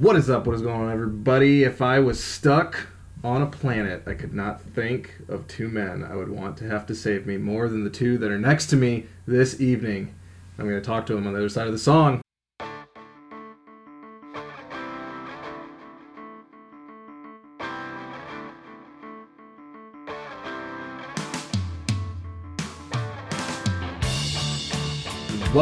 What is up? What is going on, everybody? If I was stuck on a planet I could not think of two men I would want to have to save me more than the two that are next to me this evening. I'm going to talk to them on the other side of the song.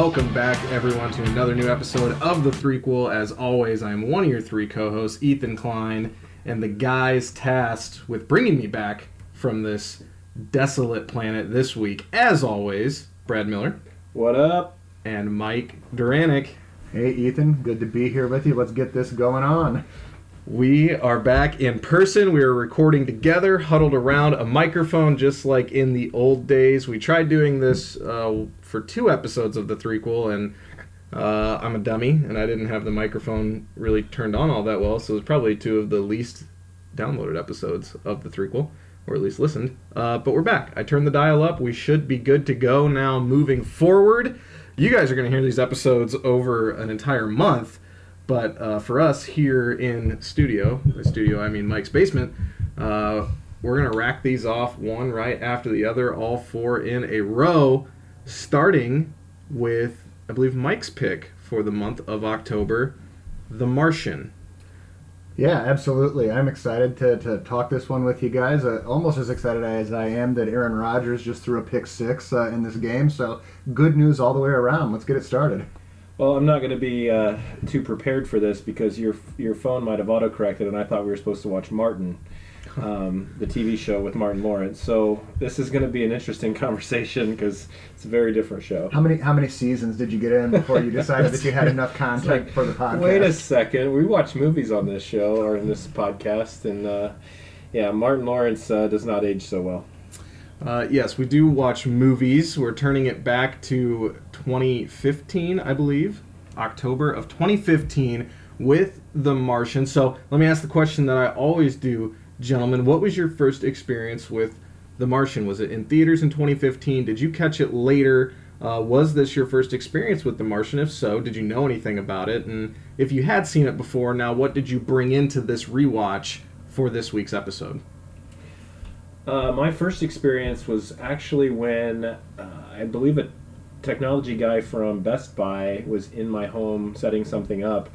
Welcome back, everyone, to another new episode of The Threequel. As always, I am one of your three co hosts, Ethan Klein, and the guys tasked with bringing me back from this desolate planet this week, as always, Brad Miller What up? and Mike Duranick. Hey Ethan, good to be here with you. Let's get this going on. We are back in person. We are recording together, huddled around a microphone, just like in the old days. We tried doing this uh, for two episodes of the threequel, and uh, I'm a dummy, and I didn't have the microphone really turned on all that well, so it was probably two of the least downloaded episodes of the threequel, or at least listened. Uh, but we're back. I turned the dial up. We should be good to go now moving forward. You guys are going to hear these episodes over an entire month. But uh, for us here in studio, the studio I mean Mike's basement, uh, we're gonna rack these off one right after the other, all four in a row, starting with I believe Mike's pick for the month of October, The Martian. Yeah, absolutely. I'm excited to, to talk this one with you guys. Uh, almost as excited as I am that Aaron Rodgers just threw a pick six uh, in this game. So good news all the way around. Let's get it started. Well, I'm not going to be uh, too prepared for this because your your phone might have autocorrected, and I thought we were supposed to watch Martin, um, the TV show with Martin Lawrence. So this is going to be an interesting conversation because it's a very different show. How many how many seasons did you get in before you decided that you had enough content like, for the podcast? Wait a second, we watch movies on this show or in this podcast, and uh, yeah, Martin Lawrence uh, does not age so well. Uh, yes, we do watch movies. We're turning it back to 2015, I believe, October of 2015 with The Martian. So let me ask the question that I always do, gentlemen. What was your first experience with The Martian? Was it in theaters in 2015? Did you catch it later? Uh, was this your first experience with The Martian? If so, did you know anything about it? And if you had seen it before, now what did you bring into this rewatch for this week's episode? Uh, my first experience was actually when uh, I believe a technology guy from Best Buy was in my home setting something up,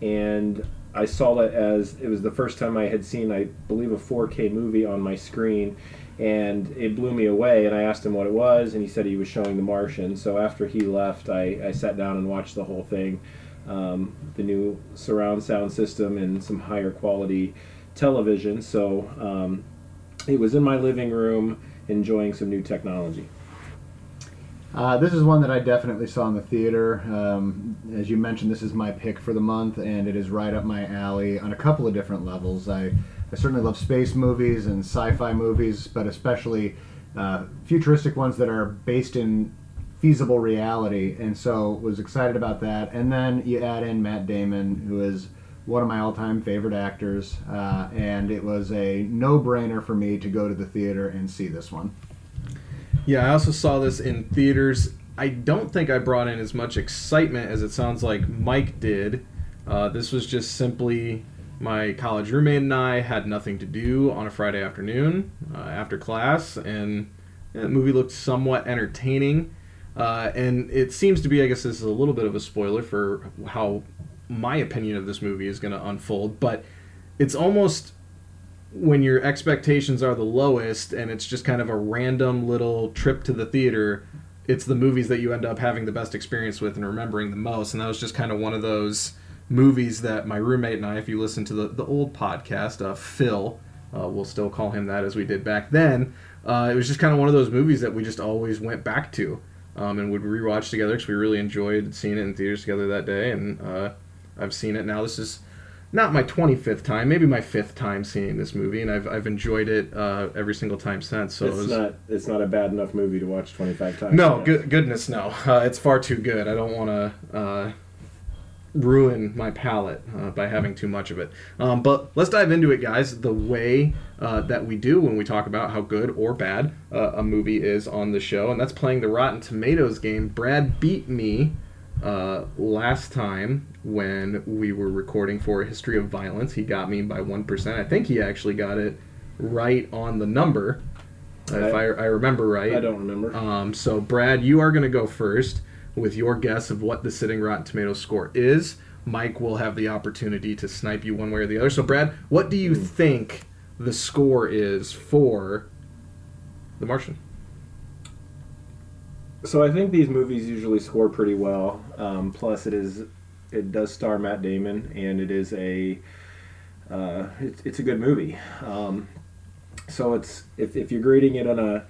and I saw it as it was the first time I had seen, I believe, a 4K movie on my screen, and it blew me away. And I asked him what it was, and he said he was showing The Martian. So after he left, I, I sat down and watched the whole thing, um, the new surround sound system and some higher quality television. So. Um, it was in my living room enjoying some new technology. Uh, this is one that I definitely saw in the theater. Um, as you mentioned, this is my pick for the month, and it is right up my alley on a couple of different levels. I, I certainly love space movies and sci fi movies, but especially uh, futuristic ones that are based in feasible reality, and so was excited about that. And then you add in Matt Damon, who is one of my all-time favorite actors, uh, and it was a no-brainer for me to go to the theater and see this one. Yeah, I also saw this in theaters. I don't think I brought in as much excitement as it sounds like Mike did. Uh, this was just simply my college roommate and I had nothing to do on a Friday afternoon uh, after class, and yeah, the movie looked somewhat entertaining. Uh, and it seems to be, I guess, this is a little bit of a spoiler for how my opinion of this movie is going to unfold, but it's almost when your expectations are the lowest and it's just kind of a random little trip to the theater, it's the movies that you end up having the best experience with and remembering the most. And that was just kind of one of those movies that my roommate and I, if you listen to the, the old podcast, uh, Phil, uh, we'll still call him that as we did back then, uh, it was just kind of one of those movies that we just always went back to um, and would rewatch together because we really enjoyed seeing it in theaters together that day. And uh, I've seen it now. This is not my 25th time, maybe my fifth time seeing this movie, and I've, I've enjoyed it uh, every single time since. So it's it was, not it's not a bad enough movie to watch 25 times. no, goodness no, uh, it's far too good. I don't want to uh, ruin my palate uh, by having too much of it. Um, but let's dive into it, guys. The way uh, that we do when we talk about how good or bad uh, a movie is on the show, and that's playing the Rotten Tomatoes game. Brad beat me Uh, last time when we were recording for a History of Violence, he got me by 1%. I think he actually got it right on the number, uh, if I, I remember right. I don't remember. Um, so, Brad, you are going to go first with your guess of what the sitting Rotten Tomatoes score is. Mike will have the opportunity to snipe you one way or the other. So, Brad, what do you Hmm. think the score is for The Martian? So I think these movies usually score pretty well. Um, plus, it is it does star Matt Damon, and it is a uh, it's, a good movie. Um, so it's if, if you're grading it on a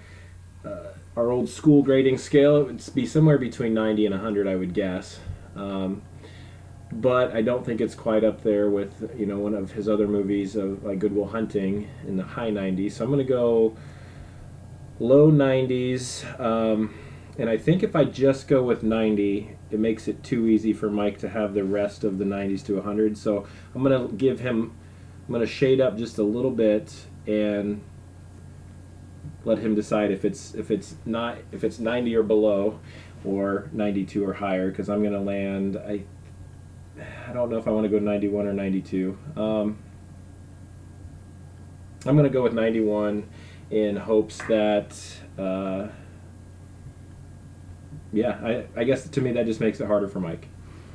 uh, our old school grading scale, it would be somewhere between 90 and 100, I would guess. Um, but I don't think it's quite up there with you know one of his other movies of like Good Will Hunting in the high 90s. So I'm to go low 90s. Um, and I think if I just go with 90, it makes it too easy for Mike to have the rest of the 90s to 100. So I'm going to give him, I'm going to shade up just a little bit and let him decide if it's if it's not if it's 90 or below or 92 or higher because I'm going to land I I don't know if I want to go 91 or 92. Um, I'm going to go with 91 in hopes that uh, yeah, I, I guess to me that just makes it harder for Mike.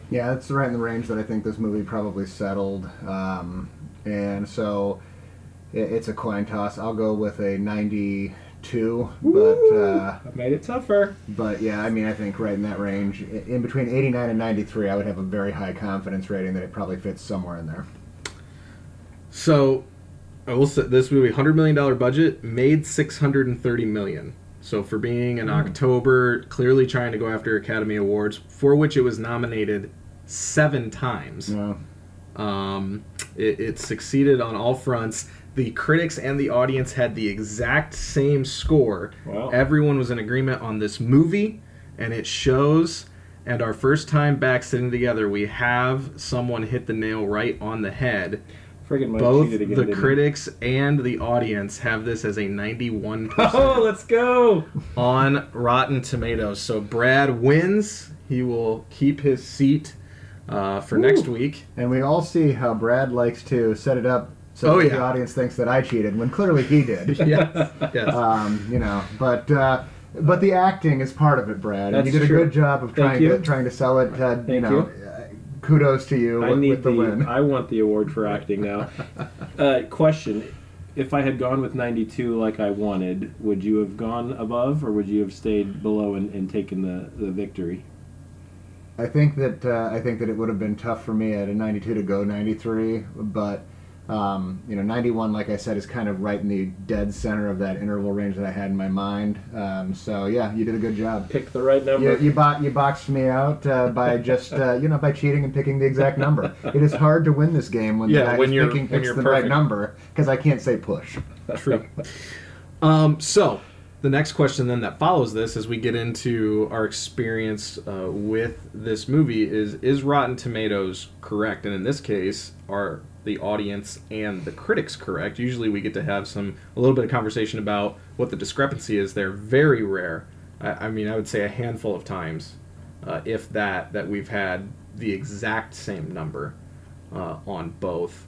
Yeah, that's right in the range that I think this movie probably settled. Um, and so it, it's a coin toss. I'll go with a 92, but uh, I've made it tougher. but yeah, I mean, I think right in that range, in between 89 and 93, I would have a very high confidence rating that it probably fits somewhere in there. So, I will say this movie, hundred million dollar budget, made six hundred and thirty million. So, for being in October, clearly trying to go after Academy Awards, for which it was nominated seven times. No. Um, it, it succeeded on all fronts. The critics and the audience had the exact same score. Wow. Everyone was in agreement on this movie, and it shows. And our first time back sitting together, we have someone hit the nail right on the head. Friggin' Mike Both cheated again. the didn't he? critics and the audience have this as a 91% Oh, let's go! on Rotten Tomatoes. So Brad wins. He will keep his seat uh, for next week. And we all see how Brad likes to set it up so Oh, that yeah. the audience thinks that I cheated when clearly he did. yes, yes. um, you know, but uh, but the acting is part of it, Brad. and That's you did a good job of Thank trying you. to trying to sell it. Uh, you Thank know, you. Kudos to you I with, need with the, the, win. I want the award for acting now. uh, question: If I had gone with 92 like I wanted, would you have gone above, or would you have stayed below and, and taken the, the victory? I think that uh, I think that it would have been tough for me at a 92 to go 93, but um, you know 91, like I said, is kind of right in the dead center of that interval range that I had in my mind. Um, so yeah, you did a good job. Pick the right number. You, you, bo- you boxed me out uh, by just uh, you know by cheating and picking the exact number. It is hard to win this game when Yeah, the guy when you're- picking when picks the right number because I can't say push. True. Um, so, the next question then that follows this, as we get into our experience uh, with this movie, is is Rotten Tomatoes correct? And in this case, are the audience and the critics correct? Usually, we get to have some a little bit of conversation about what the discrepancy is. They're very rare. I, I mean, I would say a handful of times, uh, if that, that we've had the exact same number uh, on both.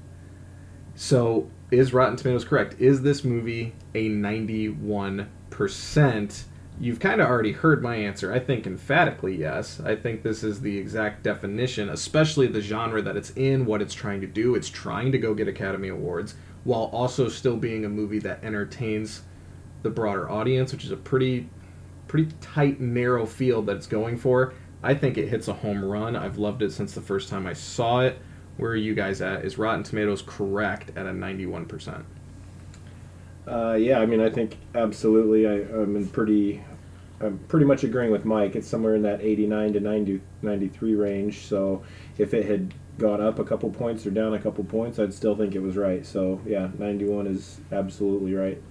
So, is Rotten Tomatoes correct? Is this movie a 91%? You've kind of already heard my answer. I think emphatically yes. I think this is the exact definition, especially the genre that it's in, what it's trying to do. It's trying to go get Academy Awards while also still being a movie that entertains the broader audience, which is a pretty pretty tight narrow field that it's going for. I think it hits a home run. I've loved it since the first time I saw it. Where are you guys at? Is Rotten Tomatoes correct at a 91%? Uh, yeah, I mean, I think absolutely. I, I'm in pretty, I'm pretty much agreeing with Mike. It's somewhere in that 89 to 90, 93 range. So if it had gone up a couple points or down a couple points, I'd still think it was right. So yeah, 91 is absolutely right.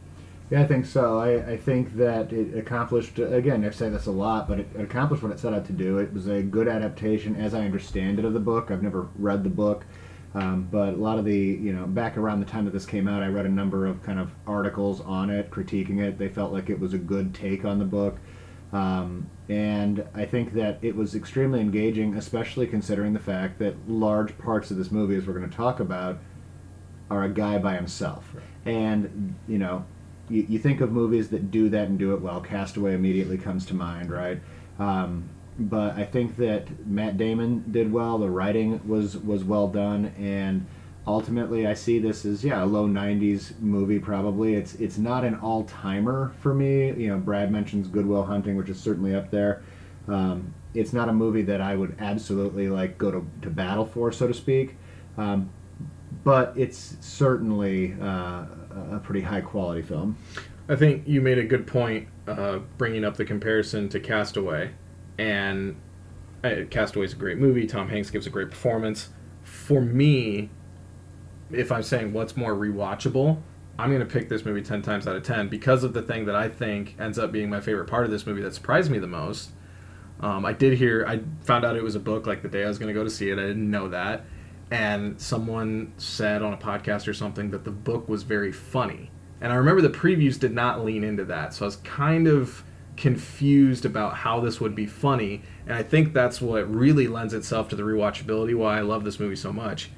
Yeah, I think so. I, I think that it accomplished, again, I've said this a lot, but it accomplished what it set out to do. It was a good adaptation, as I understand it, of the book. I've never read the book, um, but a lot of the, you know, back around the time that this came out, I read a number of kind of articles on it, critiquing it. They felt like it was a good take on the book. Um, and I think that it was extremely engaging, especially considering the fact that large parts of this movie, as we're going to talk about, are a guy by himself. And, you know, you, you think of movies that do that and do it well. Castaway immediately comes to mind, right? Um, but I think that Matt Damon did well. The writing was was well done, and ultimately, I see this as yeah a low '90s movie. Probably it's it's not an all timer for me. You know, Brad mentions Good Will Hunting, which is certainly up there. Um, it's not a movie that I would absolutely like go to, to battle for, so to speak. Um, but it's certainly uh, a pretty high quality film. I think you made a good point uh, bringing up the comparison to Castaway. And uh, is a great movie. Tom Hanks gives a great performance. For me, if I'm saying what's more rewatchable, I'm going to pick this movie 10 times out of 10 because of the thing that I think ends up being my favorite part of this movie that surprised me the most. Um, I did hear, I found out it was a book like the day I was going to go to see it. I didn't know that. And someone said on a podcast or something that the book was very funny. And I remember the previews did not lean into that. So I was kind of confused about how this would be funny. And I think that's what really lends itself to the rewatchability, why I love this movie so much.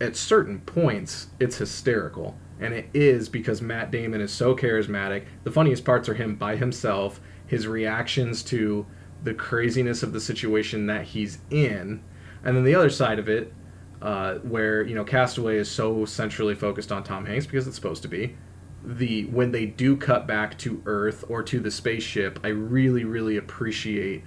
At certain points, it's hysterical. And it is because Matt Damon is so charismatic. The funniest parts are him by himself, his reactions to the craziness of the situation that he's in. And then the other side of it, uh, where, you know, Castaway is so centrally focused on Tom Hanks because it's supposed to be the when they do cut back to Earth or to the spaceship, I really really appreciate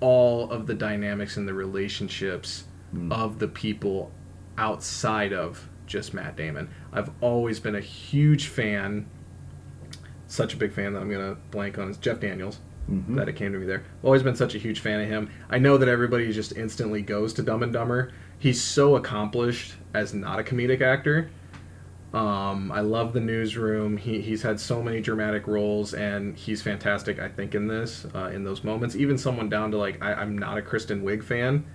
all of the dynamics and the relationships mm. of the people outside of just Matt Damon. I've always been a huge fan, such a big fan that I'm gonna blank on is Jeff Daniels. Mm-hmm. That it came to me there. Always been such a huge fan of him. I know that everybody just instantly goes to Dumb and Dumber. He's so accomplished as not a comedic actor um, I love the newsroom. He, he's had so many dramatic roles, and he's fantastic. I think in this, uh, in those moments, even someone down to like I, I'm not a Kristen Wiig fan,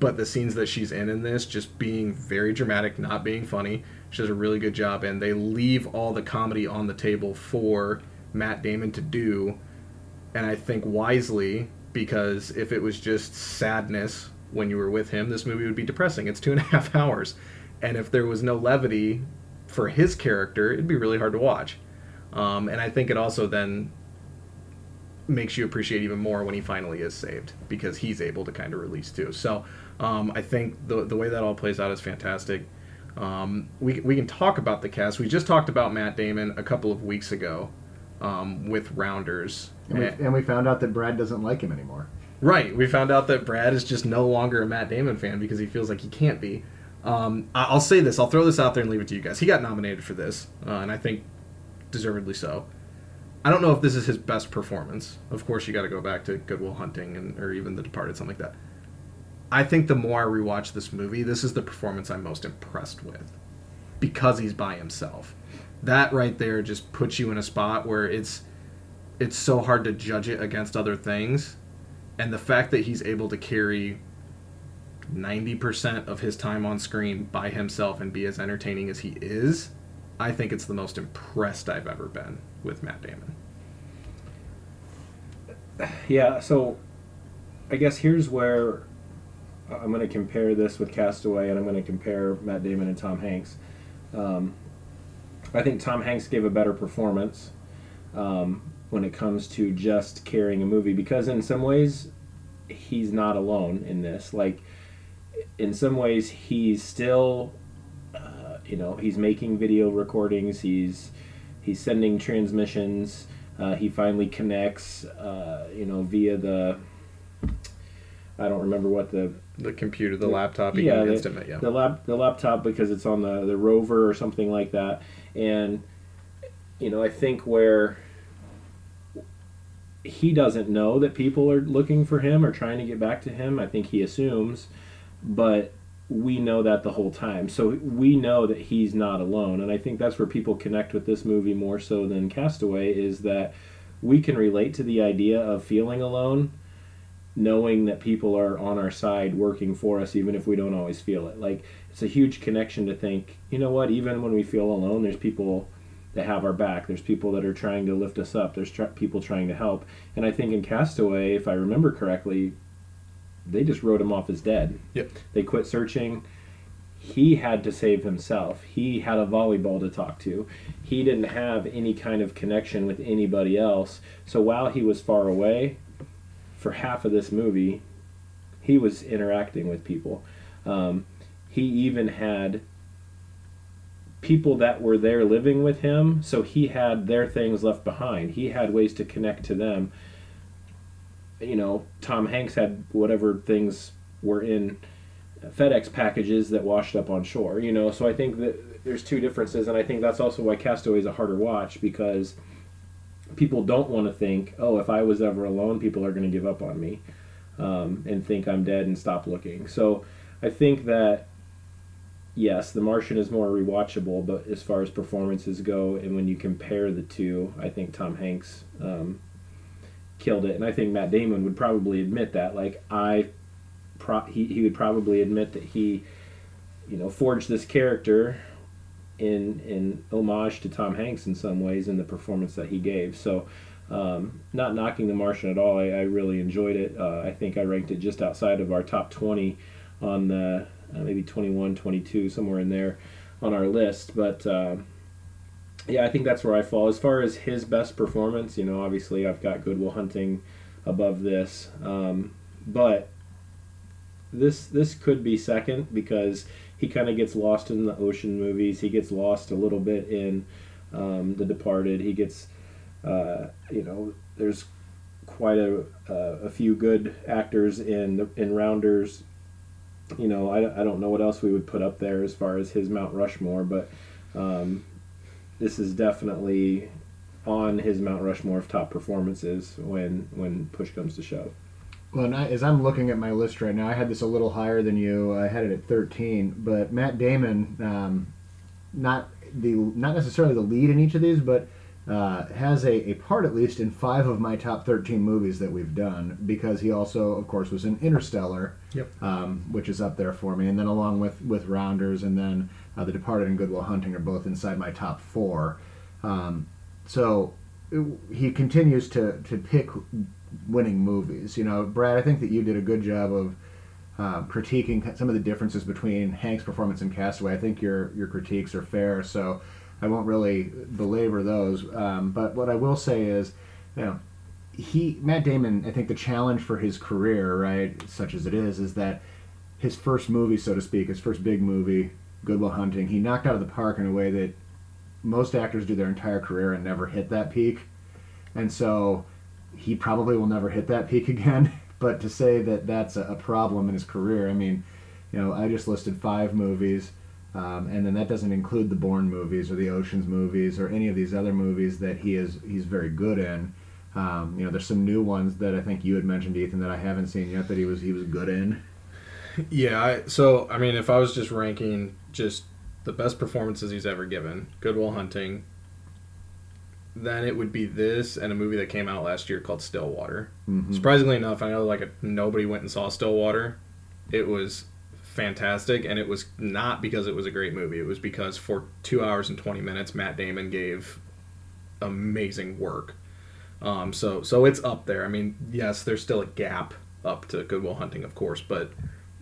but the scenes that she's in in this, just being very dramatic, not being funny, she does a really good job. And they leave all the comedy on the table for Matt Damon to do, and I think wisely because if it was just sadness when you were with him, this movie would be depressing. It's two and a half hours. And if there was no levity for his character, it'd be really hard to watch. Um, and I think it also then makes you appreciate even more when he finally is saved because he's able to kind of release too. So um, I think the the way that all plays out is fantastic. Um, we we can talk about the cast. We just talked about Matt Damon a couple of weeks ago um, with Rounders, and we, and we found out that Brad doesn't like him anymore. Right. We found out that Brad is just no longer a Matt Damon fan because he feels like he can't be. Um, I'll say this. I'll throw this out there and leave it to you guys. He got nominated for this, uh, and I think deservedly so. I don't know if this is his best performance. Of course, you got to go back to Goodwill Hunting and or even The Departed, something like that. I think the more I rewatch this movie, this is the performance I'm most impressed with because he's by himself. That right there just puts you in a spot where it's it's so hard to judge it against other things, and the fact that he's able to carry 90% of his time on screen by himself and be as entertaining as he is, I think it's the most impressed I've ever been with Matt Damon. Yeah, so I guess here's where I'm going to compare this with Castaway and I'm going to compare Matt Damon and Tom Hanks. Um, I think Tom Hanks gave a better performance um, when it comes to just carrying a movie because, in some ways, he's not alone in this. Like, in some ways he's still uh, you know he's making video recordings he's he's sending transmissions uh, he finally connects uh, you know via the I don't remember what the the computer the laptop yeah, the, yeah. the lap the laptop because it's on the the rover or something like that and you know I think where he doesn't know that people are looking for him or trying to get back to him I think he assumes but we know that the whole time. So we know that he's not alone. And I think that's where people connect with this movie more so than Castaway is that we can relate to the idea of feeling alone, knowing that people are on our side working for us, even if we don't always feel it. Like, it's a huge connection to think, you know what, even when we feel alone, there's people that have our back. There's people that are trying to lift us up. There's people trying to help. And I think in Castaway, if I remember correctly, they just wrote him off as dead. Yep. They quit searching. He had to save himself. He had a volleyball to talk to. He didn't have any kind of connection with anybody else. So while he was far away, for half of this movie, he was interacting with people. Um, he even had people that were there living with him, so he had their things left behind. He had ways to connect to them. You know, Tom Hanks had whatever things were in FedEx packages that washed up on shore. You know, so I think that there's two differences, and I think that's also why Castaway is a harder watch because people don't want to think, oh, if I was ever alone, people are going to give up on me um, and think I'm dead and stop looking. So I think that yes, The Martian is more rewatchable, but as far as performances go, and when you compare the two, I think Tom Hanks um, killed it, and I think Matt Damon would probably admit that. Like I, pro- he he would probably admit that he, you know, forged this character in in homage to Tom Hanks in some ways in the performance that he gave. So. Um, not knocking The Martian at all. I, I really enjoyed it. Uh, I think I ranked it just outside of our top 20 on the uh, maybe 21, 22, somewhere in there on our list. But uh, yeah, I think that's where I fall. As far as his best performance, you know, obviously I've got Good Will Hunting above this, um, but this this could be second because he kind of gets lost in the ocean movies. He gets lost a little bit in um, The Departed. He gets, uh, you know, there's quite a, uh, a few good actors in in Rounders you know, I, I don't know what else we would put up there as far as his Mount Rushmore, but um, this is definitely on his Mount Rushmore of top performances when when push comes to shove. Well, I, as I'm looking at my list right now, I had this a little higher than you. I had it at 13, but Matt Damon, um, not the not necessarily the lead in each of these, but uh, has a, a part at least in five of my top 13 movies that we've done because he also, of course, was in Interstellar, Yep. um, which is up there for me, and then along with with Rounders and then uh, The Departed and Good Will Hunting are both inside my top four. Um, so it- he continues to to pick winning movies. You know, Brad, I think that you did a good job of. Uh, critiquing some of the differences between Hanks' performance and Castaway, I think your your critiques are fair. So I won't really belabor those. Um, but what I will say is, you know, he Matt Damon. I think the challenge for his career, right, such as it is, is that his first movie, so to speak, his first big movie, Good Will Hunting, he knocked out of the park in a way that most actors do their entire career and never hit that peak. And so he probably will never hit that peak again. but to say that that's a, a problem in his career, I mean, you know, I just listed five movies. Um, and then that doesn't include the Bourne movies or the Ocean's movies or any of these other movies that he is he's very good in. Um, you know, there's some new ones that I think you had mentioned, Ethan, that I haven't seen yet that he was he was good in. Yeah, I, so I mean, if I was just ranking just the best performances he's ever given, Good Will Hunting, then it would be this and a movie that came out last year called Stillwater. Mhm. Surprisingly enough, I know like a, nobody went and saw Stillwater. It was fantastic, and it was not because it was a great movie. It was because for two hours and twenty minutes, Matt Damon gave amazing work. Um, so so it's up there. I mean, yes, there's still a gap up to Good Will Hunting, of course, but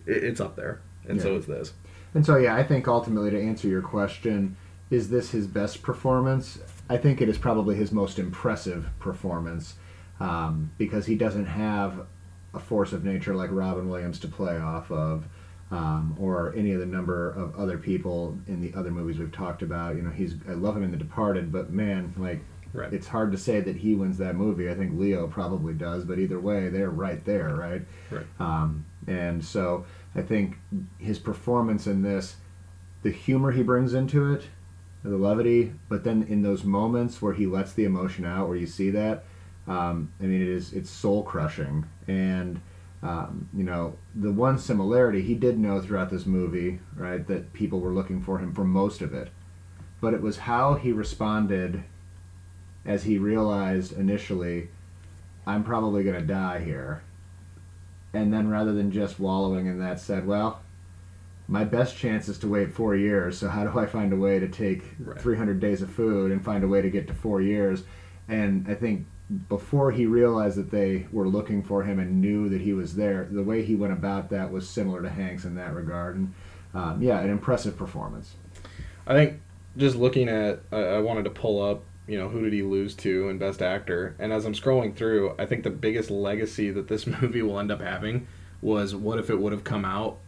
it, it's up there, and so Yeah. is this. And so, yeah, I think ultimately to answer your question, is this his best performance? I think it is probably his most impressive performance um, because he doesn't have a force of nature like Robin Williams to play off of. Um, or any of the number of other people in the other movies we've talked about. You know, he's I love him in The Departed, but man, like Right. it's hard to say that he wins that movie. I think Leo probably does, but either way, they're right there, right? Right. Um, and so I think his performance in this, the humor he brings into it, the levity, but then in those moments where he lets the emotion out, where you see that, um, I mean, it is it's soul crushing. And um, you know, the one similarity he did know throughout this movie, right, that people were looking for him for most of it, but it was how he responded as he realized initially, I'm probably going to die here. And then rather than just wallowing in that, said, well, my best chance is to wait four years. So how do I find a way to take Right. 300 days of food and find a way to get to four years? And I think before he realized that they were looking for him and knew that he was there, the way he went about that was similar to Hanks in that regard. And um, yeah, an impressive performance. I think just looking at, I, I wanted to pull up, you know, who did he lose to in Best Actor, and as I'm scrolling through, I think the biggest legacy that this movie will end up having was what if it would have come out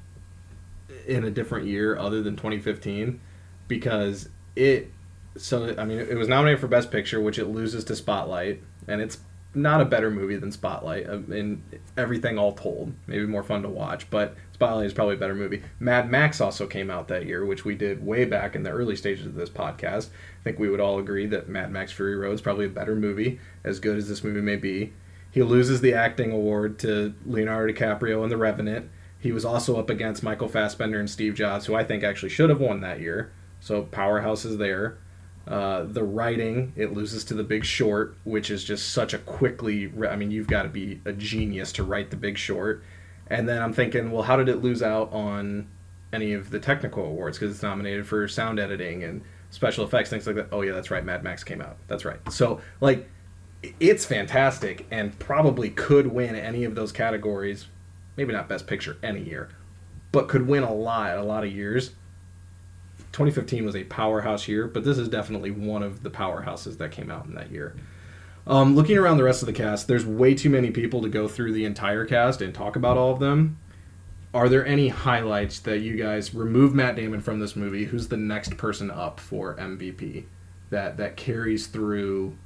in a different year other than 2015, because it. So I mean, it was nominated for Best Picture, which it loses to Spotlight, and it's not a better movie than Spotlight. Um, I mean, everything all told, maybe more fun to watch, but Spotlight is probably a better movie. Mad Max also came out that year, which we did way back in the early stages of this podcast. I think we would all agree that Mad Max Fury Road is probably a better movie, as good as this movie may be. He loses the acting award to Leonardo DiCaprio in The Revenant. He was also up against Michael Fassbender and Steve Jobs, who I think actually should have won that year. So powerhouse is there. Uh, the writing, it loses to The Big Short, which is just such a quickly. I mean, you've got to be a genius to write The Big Short. And then I'm thinking, well, how did it lose out on any of the technical awards? Because it's nominated for sound editing and special effects, things like that. Oh yeah, that's right. Mad Max came out. That's right. So like, it's fantastic and probably could win any of those categories. Maybe not Best Picture any year, but could win a lot, a lot of years. 2015 was a powerhouse year, but this is definitely one of the powerhouses that came out in that year. Um, looking around the rest of the cast, there's way too many people to go through the entire cast and talk about all of them. Are there any highlights that you guys remove Matt Damon from this movie? Who's the next person up for MVP that that carries through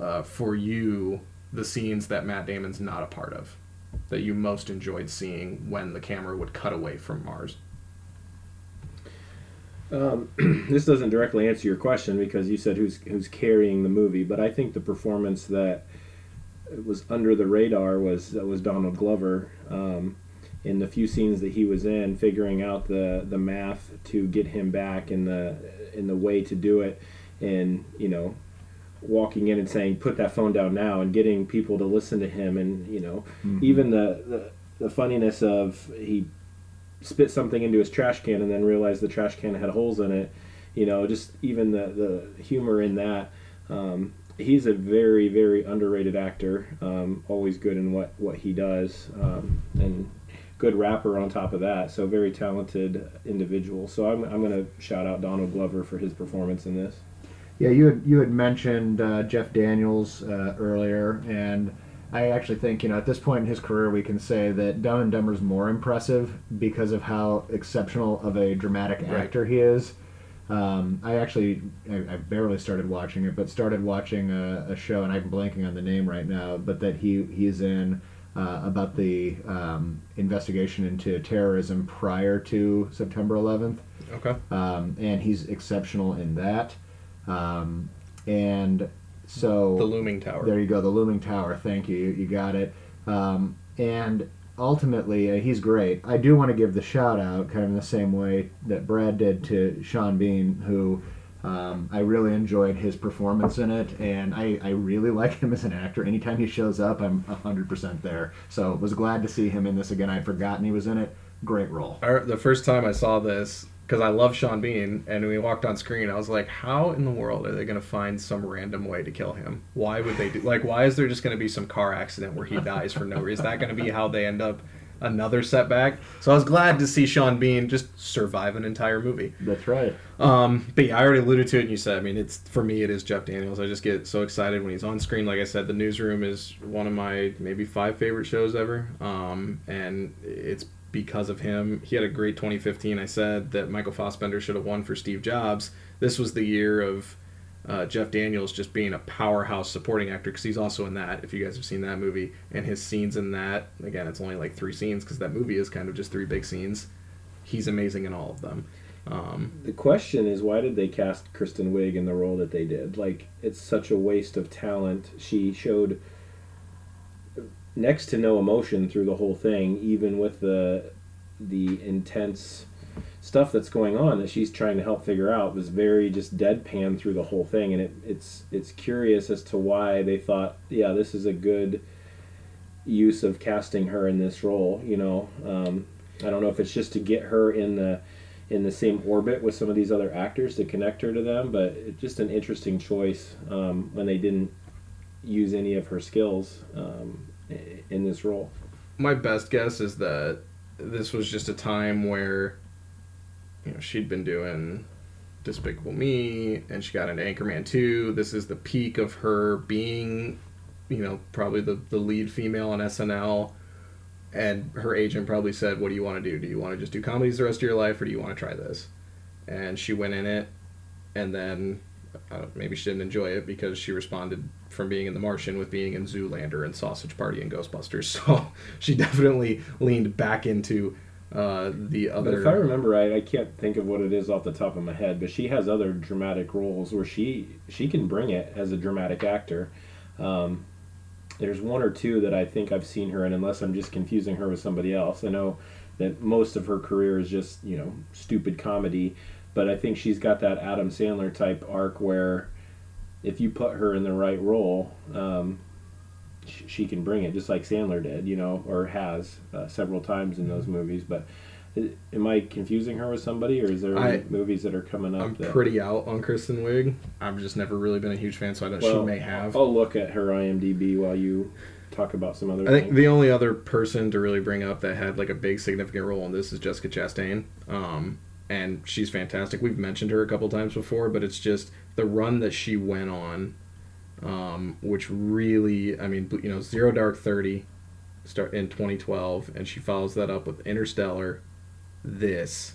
uh, for you the scenes that Matt Damon's not a part of that you most enjoyed seeing when the camera would cut away from Mars? Um, this doesn't directly answer your question because you said who's who's carrying the movie, but I think the performance that was under the radar was was Donald Glover um, in the few scenes that he was in, figuring out the the math to get him back in the in the way to do it, and you know walking in and saying put that phone down now and getting people to listen to him and you know even the, the the funniness of he spit something into his trash can and then realized the trash can had holes in it. You know, just even the the humor in that. Um, he's a very very underrated actor. Um, always good in what what he does, um, and good rapper on top of that. So very talented individual. So I'm I'm gonna shout out Donald Glover for his performance in this. Yeah, you had you had mentioned uh, Jeff Daniels uh, earlier, and I actually think you know at this point in his career we can say that Dumb and Dumber is more impressive because of how exceptional of a dramatic Right. actor he is. Um, I actually I, I barely started watching it, but started watching a, a show, and I'm blanking on the name right now, but that he he's in. Uh, about the um, investigation into terrorism prior to September 11th Okay. um, and he's exceptional in that. Um, and so The Looming Tower. there you go, the looming tower. Thank you, you, got it. Um, and ultimately, uh, he's great. I do want to give the shout out, kind of in the same way that Brad did to Sean Bean, who. Um, I really enjoyed his performance in it, and I, I really like him as an actor. Anytime he shows up, I'm 100% there. So was glad to see him in this again. I'd forgotten he was in it. Great role. The first time I saw this, because I love Sean Bean, and we walked on screen, I was like, how in the world are they going to find some random way to kill him? Why would they do? Like, why is there just going to be some car accident where he dies for no reason? Is that going to be how they end up another setback? So I was glad to see Sean Bean just survive an entire movie. That's right. Um, but yeah, I already alluded to it, and you said, I mean, it's for me, it is Jeff Daniels. I just get so excited when he's on screen. Like I said, The Newsroom is one of my maybe five favorite shows ever, um, and it's because of him. He had a great 2015. I said that Michael Fassbender should have won for Steve Jobs. This was the year of uh, Jeff Daniels just being a powerhouse supporting actor because he's also in that. If you guys have seen that movie and his scenes in that, again, it's only like three scenes because that movie is kind of just three big scenes. He's amazing in all of them. Um, The question is, why did they cast Kristen Wiig in the role that they did? Like, it's such a waste of talent. She showed next to no emotion through the whole thing, even with the the intense stuff that's going on that she's trying to help figure out was very just deadpan through the whole thing. And it, it's it's curious as to why they thought yeah this is a good use of casting her in this role you know? Um, I don't know if it's just to get her in the in the same orbit with some of these other actors to connect her to them, but just an interesting choice um, when they didn't use any of her skills um, in this role. my best guess is that this was just a time where you know she'd been doing Despicable Me and she got into Anchorman 2. This is the peak of her being you know probably the the lead female on SNL and her agent probably said what do you want to do? Do you want to just do comedies the rest of your life or do you want to try this? And she went in it and then maybe she didn't enjoy it because she responded from being in The Martian with being in Zoolander and Sausage Party and Ghostbusters. So she definitely leaned back into uh, the But other. if I remember right, I can't think of what it is off the top of my head, but she has other dramatic roles where she she can bring it as a dramatic actor. Um, there's one or two that I think I've seen her in, unless I'm just confusing her with somebody else. I know that most of her career is just you know stupid comedy, but I think she's got that Adam Sandler type arc where if you put her in the right role, um, sh- she can bring it, just like Sandler did, you know, or has uh, several times in those movies. But am I confusing her with somebody, or is there I- any movies that are coming up? I'm that, pretty out on Kristen Wiig. I've just never really been a huge fan, so I don't. well, she may have. I'll look at her IMDb while you talk about some other. I think things. the only other person to really bring up that had like a big significant role in this is Jessica Chastain. Um, and she's fantastic. We've mentioned her a couple times before, but it's just the run that she went on, um, which really, I mean, you know, Zero Dark Thirty, start in 2012, and she follows that up with Interstellar, this.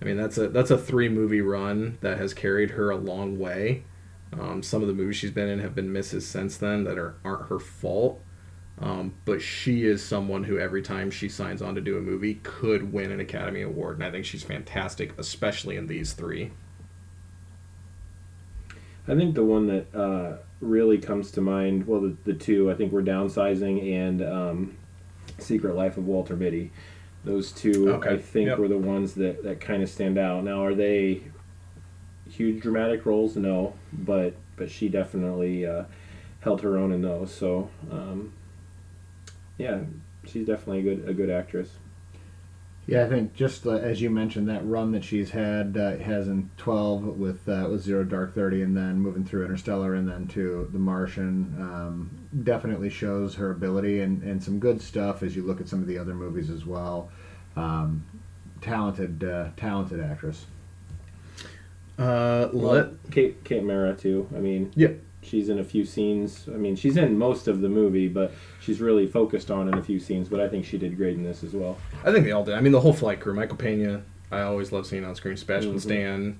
I mean, that's a that's a three movie run that has carried her a long way. Um, some of the movies she's been in have been misses since then that are aren't her fault. Um, but she is someone who every time she signs on to do a movie could win an Academy Award, and I think she's fantastic, especially in these three. I think the one that uh, really comes to mind, well, the, the two, I think were Downsizing and um, Secret Life of Walter Mitty. Those two, Okay, I think, yep. were the ones that, that kind of stand out. Now, are they huge dramatic roles? No, but but she definitely uh, held her own in those. So, um, yeah, she's definitely a good a good actress. Yeah, I think just uh, as you mentioned, that run that she's had uh, has in twelve with uh, with Zero Dark Thirty, and then moving through Interstellar, and then to The Martian, um, definitely shows her ability and, and some good stuff as you look at some of the other movies as well. Um, talented, uh, talented actress. Uh, Well, let Kate Kate Mara too. I mean, yeah, she's in a few scenes. I mean, she's in most of the movie, but she's really focused on in a few scenes. But I think she did great in this as well. I think they all did. I mean, the whole flight crew, Michael Pena, I always love seeing on screen. Sebastian Mhm. Stan,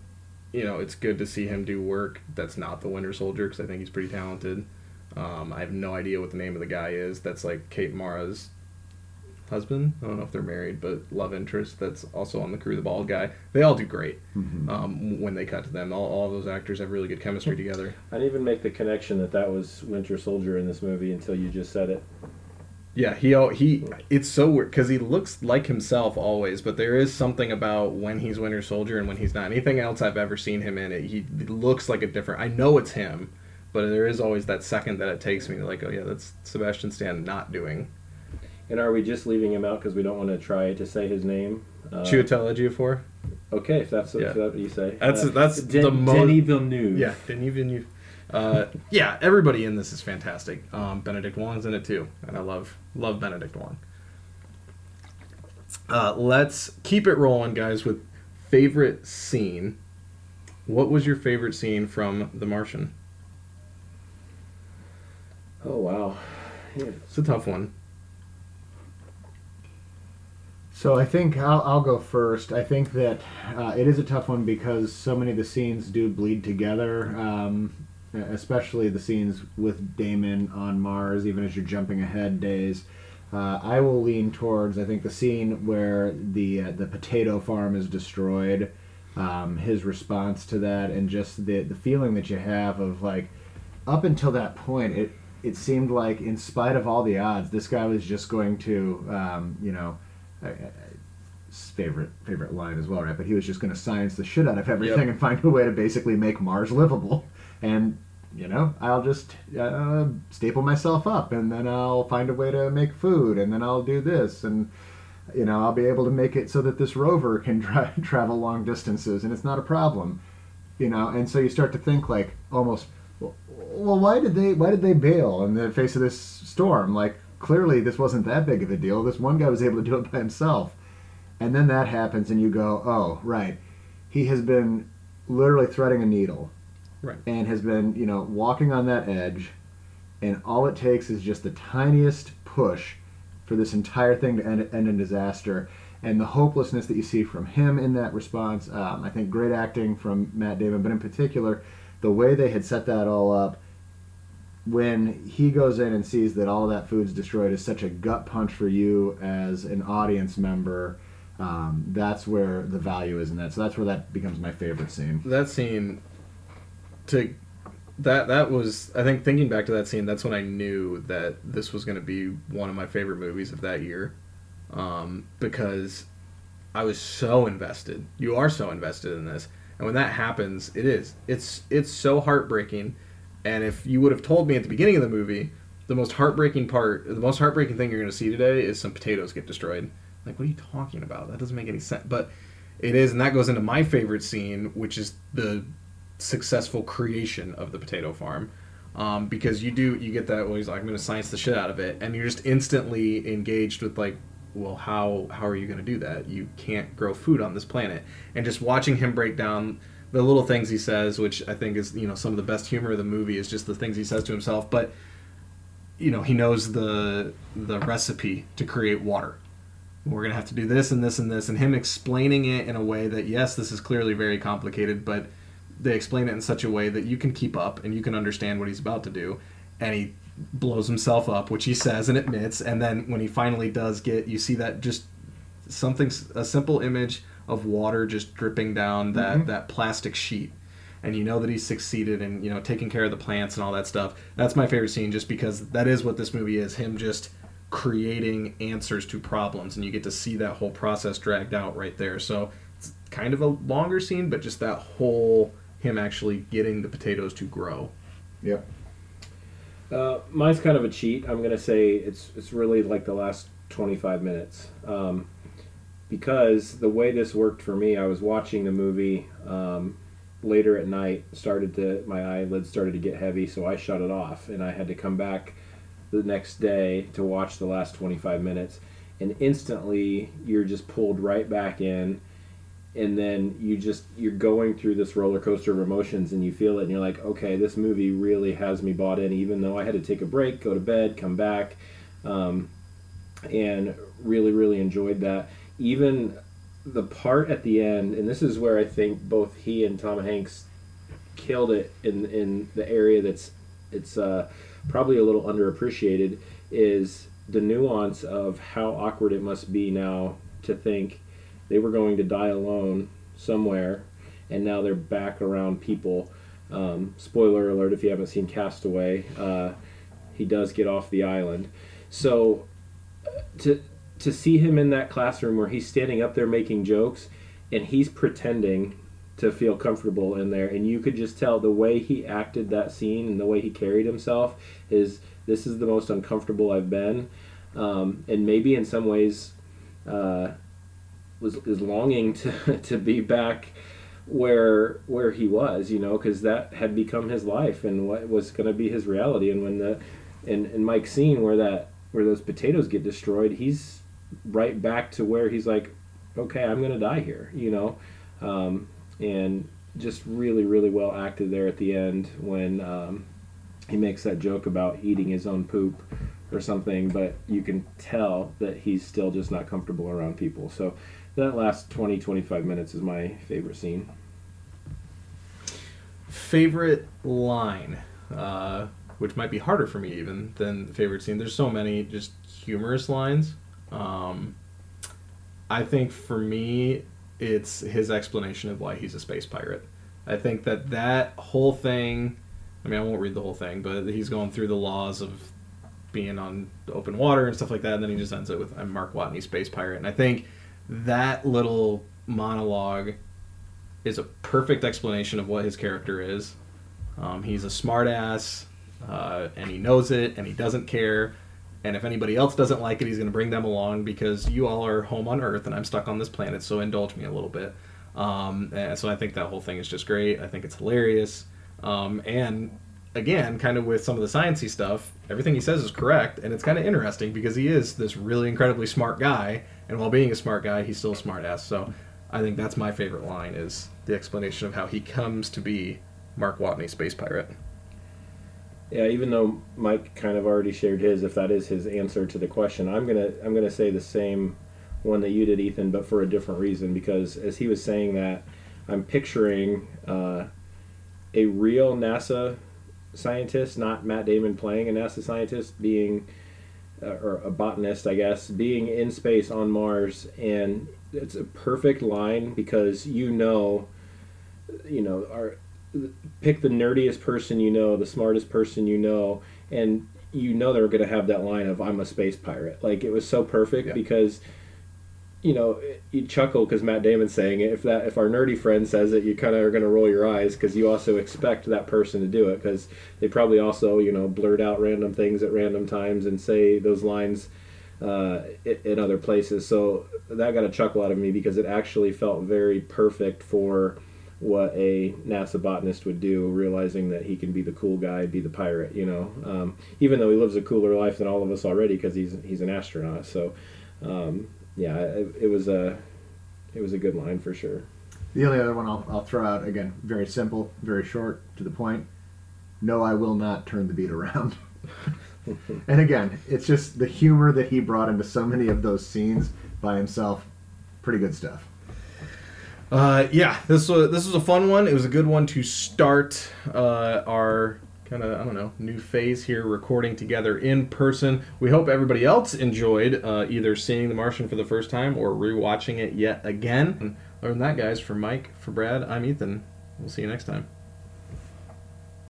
you know, it's good to see him do work that's not the Winter Soldier because I think he's pretty talented. Um, I have no idea what the name of the guy is. That's like Kate Mara's husband. I don't know if they're married, but love interest. That's also on the crew. The bald guy. They all do great Mhm. um, when they cut to them. All, all of those actors have really good chemistry together. I didn't even make the connection that that was Winter Soldier in this movie until you just said it. Yeah, he al- he. It's so weird because he looks like himself always, but there is something about when he's Winter Soldier and when he's not. Anything else I've ever seen him in, it he looks like a different. I know it's him, but there is always that second that it takes me to like, oh yeah, that's Sebastian Stan not doing. And are we just leaving him out because we don't want to try to say his name? Uh, Chiwetel Ejiofor. Okay, if that's, Yeah. if that's what you say. That's- Uh, that's Den- the mo- Denis Villeneuve. Yeah, didn't even you. Uh, yeah, everybody in this is fantastic. Um, Benedict Wong's in it too, and I love love Benedict Wong. Uh, let's keep it rolling, guys. With favorite scene. What was your favorite scene from The Martian? Oh wow. Yeah. It's a tough one. So I think I'll, I'll go first. I think that uh, it is a tough one because so many of the scenes do bleed together, um, especially the scenes with Damon on Mars, even as you're jumping ahead days. Uh, I will lean towards I think the scene where the uh, the potato farm is destroyed. Um, his response to that and just the the feeling that you have of like up until that point it it seemed like in spite of all the odds this guy was just going to um, you know Favorite favorite line as well, right? But he was just going to science the shit out of everything Yep. and find a way to basically make Mars livable. And you know, I'll just uh, staple myself up, and then I'll find a way to make food, and then I'll do this, and You know, I'll be able to make it so that this rover can dra- travel long distances, and it's not a problem. You know, and so you start to think like almost, well, why did they why did they bail in the face of this storm? Like clearly this wasn't that big of a deal. This one guy was able to do it by himself, and then that happens, and you go, oh right, he has been literally threading a needle, Right. and has been you know walking on that edge, and all it takes is just the tiniest push for this entire thing to end, end in disaster. And the hopelessness that you see from him in that response, um, I think great acting from Matt Damon, but in particular, the way they had set that all up when he goes in and sees that all that food's destroyed is such a gut punch for you as an audience member. Um, that's where the value is in that. So that's where that becomes my favorite scene. that scene to that that was I think thinking back to that scene that's when I knew that this was going to be one of my favorite movies of that year um, because I was so invested you are so invested in this and when that happens it is it's it's so heartbreaking and if you would have told me at the beginning of the movie the most heartbreaking part the most heartbreaking thing you're going to see today is some potatoes get destroyed. Like what are you talking about? That doesn't make any sense. But it is and that goes into my favorite scene which is the successful creation of the potato farm. Um, because you do you get that well he's like i'm going to science the shit out of it. And you're just instantly engaged with like well how how are you going to do that? You can't grow food on this planet. And just watching him break down the little things he says which i think is you know some of the best humor of the movie is just the things he says to himself. But you know he knows the the recipe to create water. We're to have to do this and this and this and him explaining it in a way that yes this is clearly very complicated but they explain it in such a way that you can keep up and you can understand what he's about to do. And he blows himself up which he says and admits. And then when he finally does get you see that just something a simple image of water just dripping down that Mhm. that plastic sheet and you know that he's succeeded in you know taking care of the plants and all that stuff that's my favorite scene just because that is what this movie is him just creating answers to problems and you get to see that whole process dragged out right there so it's kind of a longer scene but just that whole him actually getting the potatoes to grow Yep. Uh, mine's kind of a cheat. I'm gonna say it's it's really like the last 25 minutes, um, because the way this worked for me, I was watching the movie um, later at night. Started to my eyelids started to get heavy, so I shut it off, and I had to come back the next day to watch the last 25 minutes, and instantly you're just pulled right back in and then you just you're going through this roller coaster of emotions and you feel it and you're like okay this movie really has me bought in even though i had to take a break go to bed come back um, and really really enjoyed that even the part at the end and this is where i think both he and tom hanks killed it in in the area that's it's uh, probably a little underappreciated is the nuance of how awkward it must be now to think they were going to die alone somewhere, and now they're back around people. Um, spoiler alert: if you haven't seen Castaway, uh, he does get off the island. So uh, to to see him in that classroom where he's standing up there making jokes, and he's pretending to feel comfortable in there, and you could just tell the way he acted that scene and the way he carried himself is this is the most uncomfortable I've been, um, and maybe in some ways. Uh, was is longing to to be back where where he was, you know, because that had become his life and what was going to be his reality. And when the and and Mike's scene where that where those potatoes get destroyed, he's right back to where he's like, okay, I'm to die here, you know, um, and just really really well acted there at the end when um, he makes that joke about eating his own poop or something, but you can tell that he's still just not comfortable around people. So that last 20 25 minutes is my favorite scene. Favorite line uh, which might be harder for me even than favorite scene. There's so many just humorous lines um, i think for me it's his explanation of why he's a space pirate i think that that whole thing i mean i won't read the whole thing but he's going through the laws of being on open water and stuff like that and then he just ends it with i'm mark watney space pirate and i think that little monologue is a perfect explanation of what his character is. Um, he's a smartass, uh, and he knows it, and he doesn't care. And if anybody else doesn't like it, he's going to bring them along because you all are home on Earth and I'm stuck on this planet. So indulge me a little bit. Um, and so I think that whole thing is just great. I think it's hilarious. Um, and again, kind of with some of the sciencey stuff, everything he says is correct, and it's kind of interesting because he is this really incredibly smart guy, and while being a smart guy, he's still a smart ass. So I think that's my favorite line is the explanation of how he comes to be Mark Watney, space pirate. Yeah, even though Mike kind of already shared his, if that is his answer to the question, I'm gonna I'm gonna say the same one that you did, Ethan, but for a different reason. Because as he was saying that, I'm picturing uh, a real NASA scientist, not Matt Damon playing a NASA scientist, being uh, or a botanist, I guess, being in space on Mars, and it's a perfect line because you know, you know, our pick the nerdiest person you know, the smartest person you know, and you know they're going to have that line of "I'm a space pirate." Like it was so perfect Yeah. because you know you chuckle because Matt Damon's saying it. If that if our nerdy friend says it, you kind of are going to roll your eyes because you also expect that person to do it because they probably also you know blurt out random things at random times and say those lines uh, in other places. So that got a chuckle out of me because it actually felt very perfect for what a NASA botanist would do, realizing that he can be the cool guy, be the pirate. You know, um, even though he lives a cooler life than all of us already because he's he's an astronaut. So um, yeah, it, it was a it was a good line for sure. The only other one I'll, I'll throw out again, very simple, very short, to the point. No, I will not turn the beat around. and again, it's just the humor that he brought into so many of those scenes by himself. Pretty good stuff. Uh, yeah, this was this was a fun one. It was a good one to start uh, our kind of I don't know new phase here, recording together in person. We hope everybody else enjoyed uh, either seeing The Martian for the first time or rewatching it yet again. And other than that, guys, for Mike, for Brad, I'm Ethan. We'll see you next time.